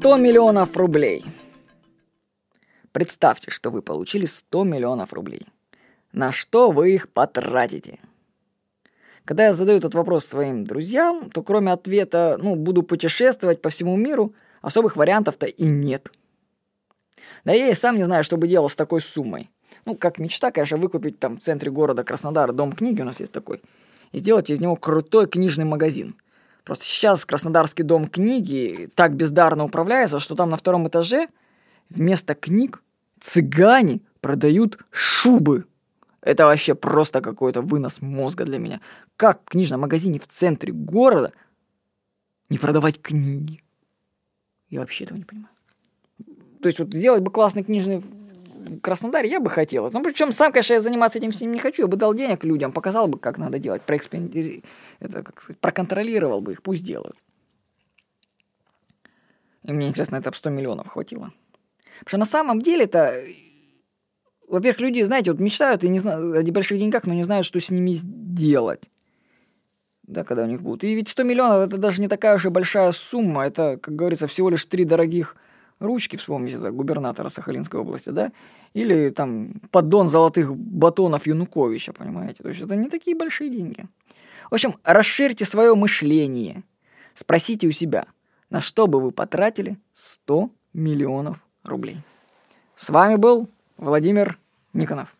100 миллионов рублей. Представьте, что вы получили 100 миллионов рублей. На что вы их потратите? Когда я задаю этот вопрос своим друзьям, то кроме ответа «ну, буду путешествовать по всему миру», особых вариантов-то и нет. Да я и сам не знаю, что бы делал с такой суммой. Ну, как мечта, конечно, выкупить там в центре города Краснодар дом книги, у нас есть такой, и сделать из него крутой книжный магазин. Просто сейчас Краснодарский дом книги так бездарно управляется, что там на втором этаже вместо книг цыгане продают шубы. Это вообще просто какой-то вынос мозга для меня. Как в книжном магазине в центре города не продавать книги? Я вообще этого не понимаю. То есть вот сделать бы классный книжный в Краснодаре я бы хотел. Ну, причем сам, конечно, я заниматься этим всем не хочу. Я бы дал денег людям, показал бы, как надо делать, проэкспенди... это, как сказать, проконтролировал бы их, пусть делают. И мне интересно, это бы 100 миллионов хватило. Потому что на самом деле это... Во-первых, люди, знаете, вот мечтают и не знают о больших деньгах, но не знают, что с ними сделать. Да, когда у них будут. И ведь 100 миллионов это даже не такая уж и большая сумма. Это, как говорится, всего лишь три дорогих ручки, вспомните, да, губернатора Сахалинской области, да, или там поддон золотых батонов Януковича, понимаете, то есть это не такие большие деньги. В общем, расширьте свое мышление, спросите у себя, на что бы вы потратили 100 миллионов рублей. С вами был Владимир Никонов.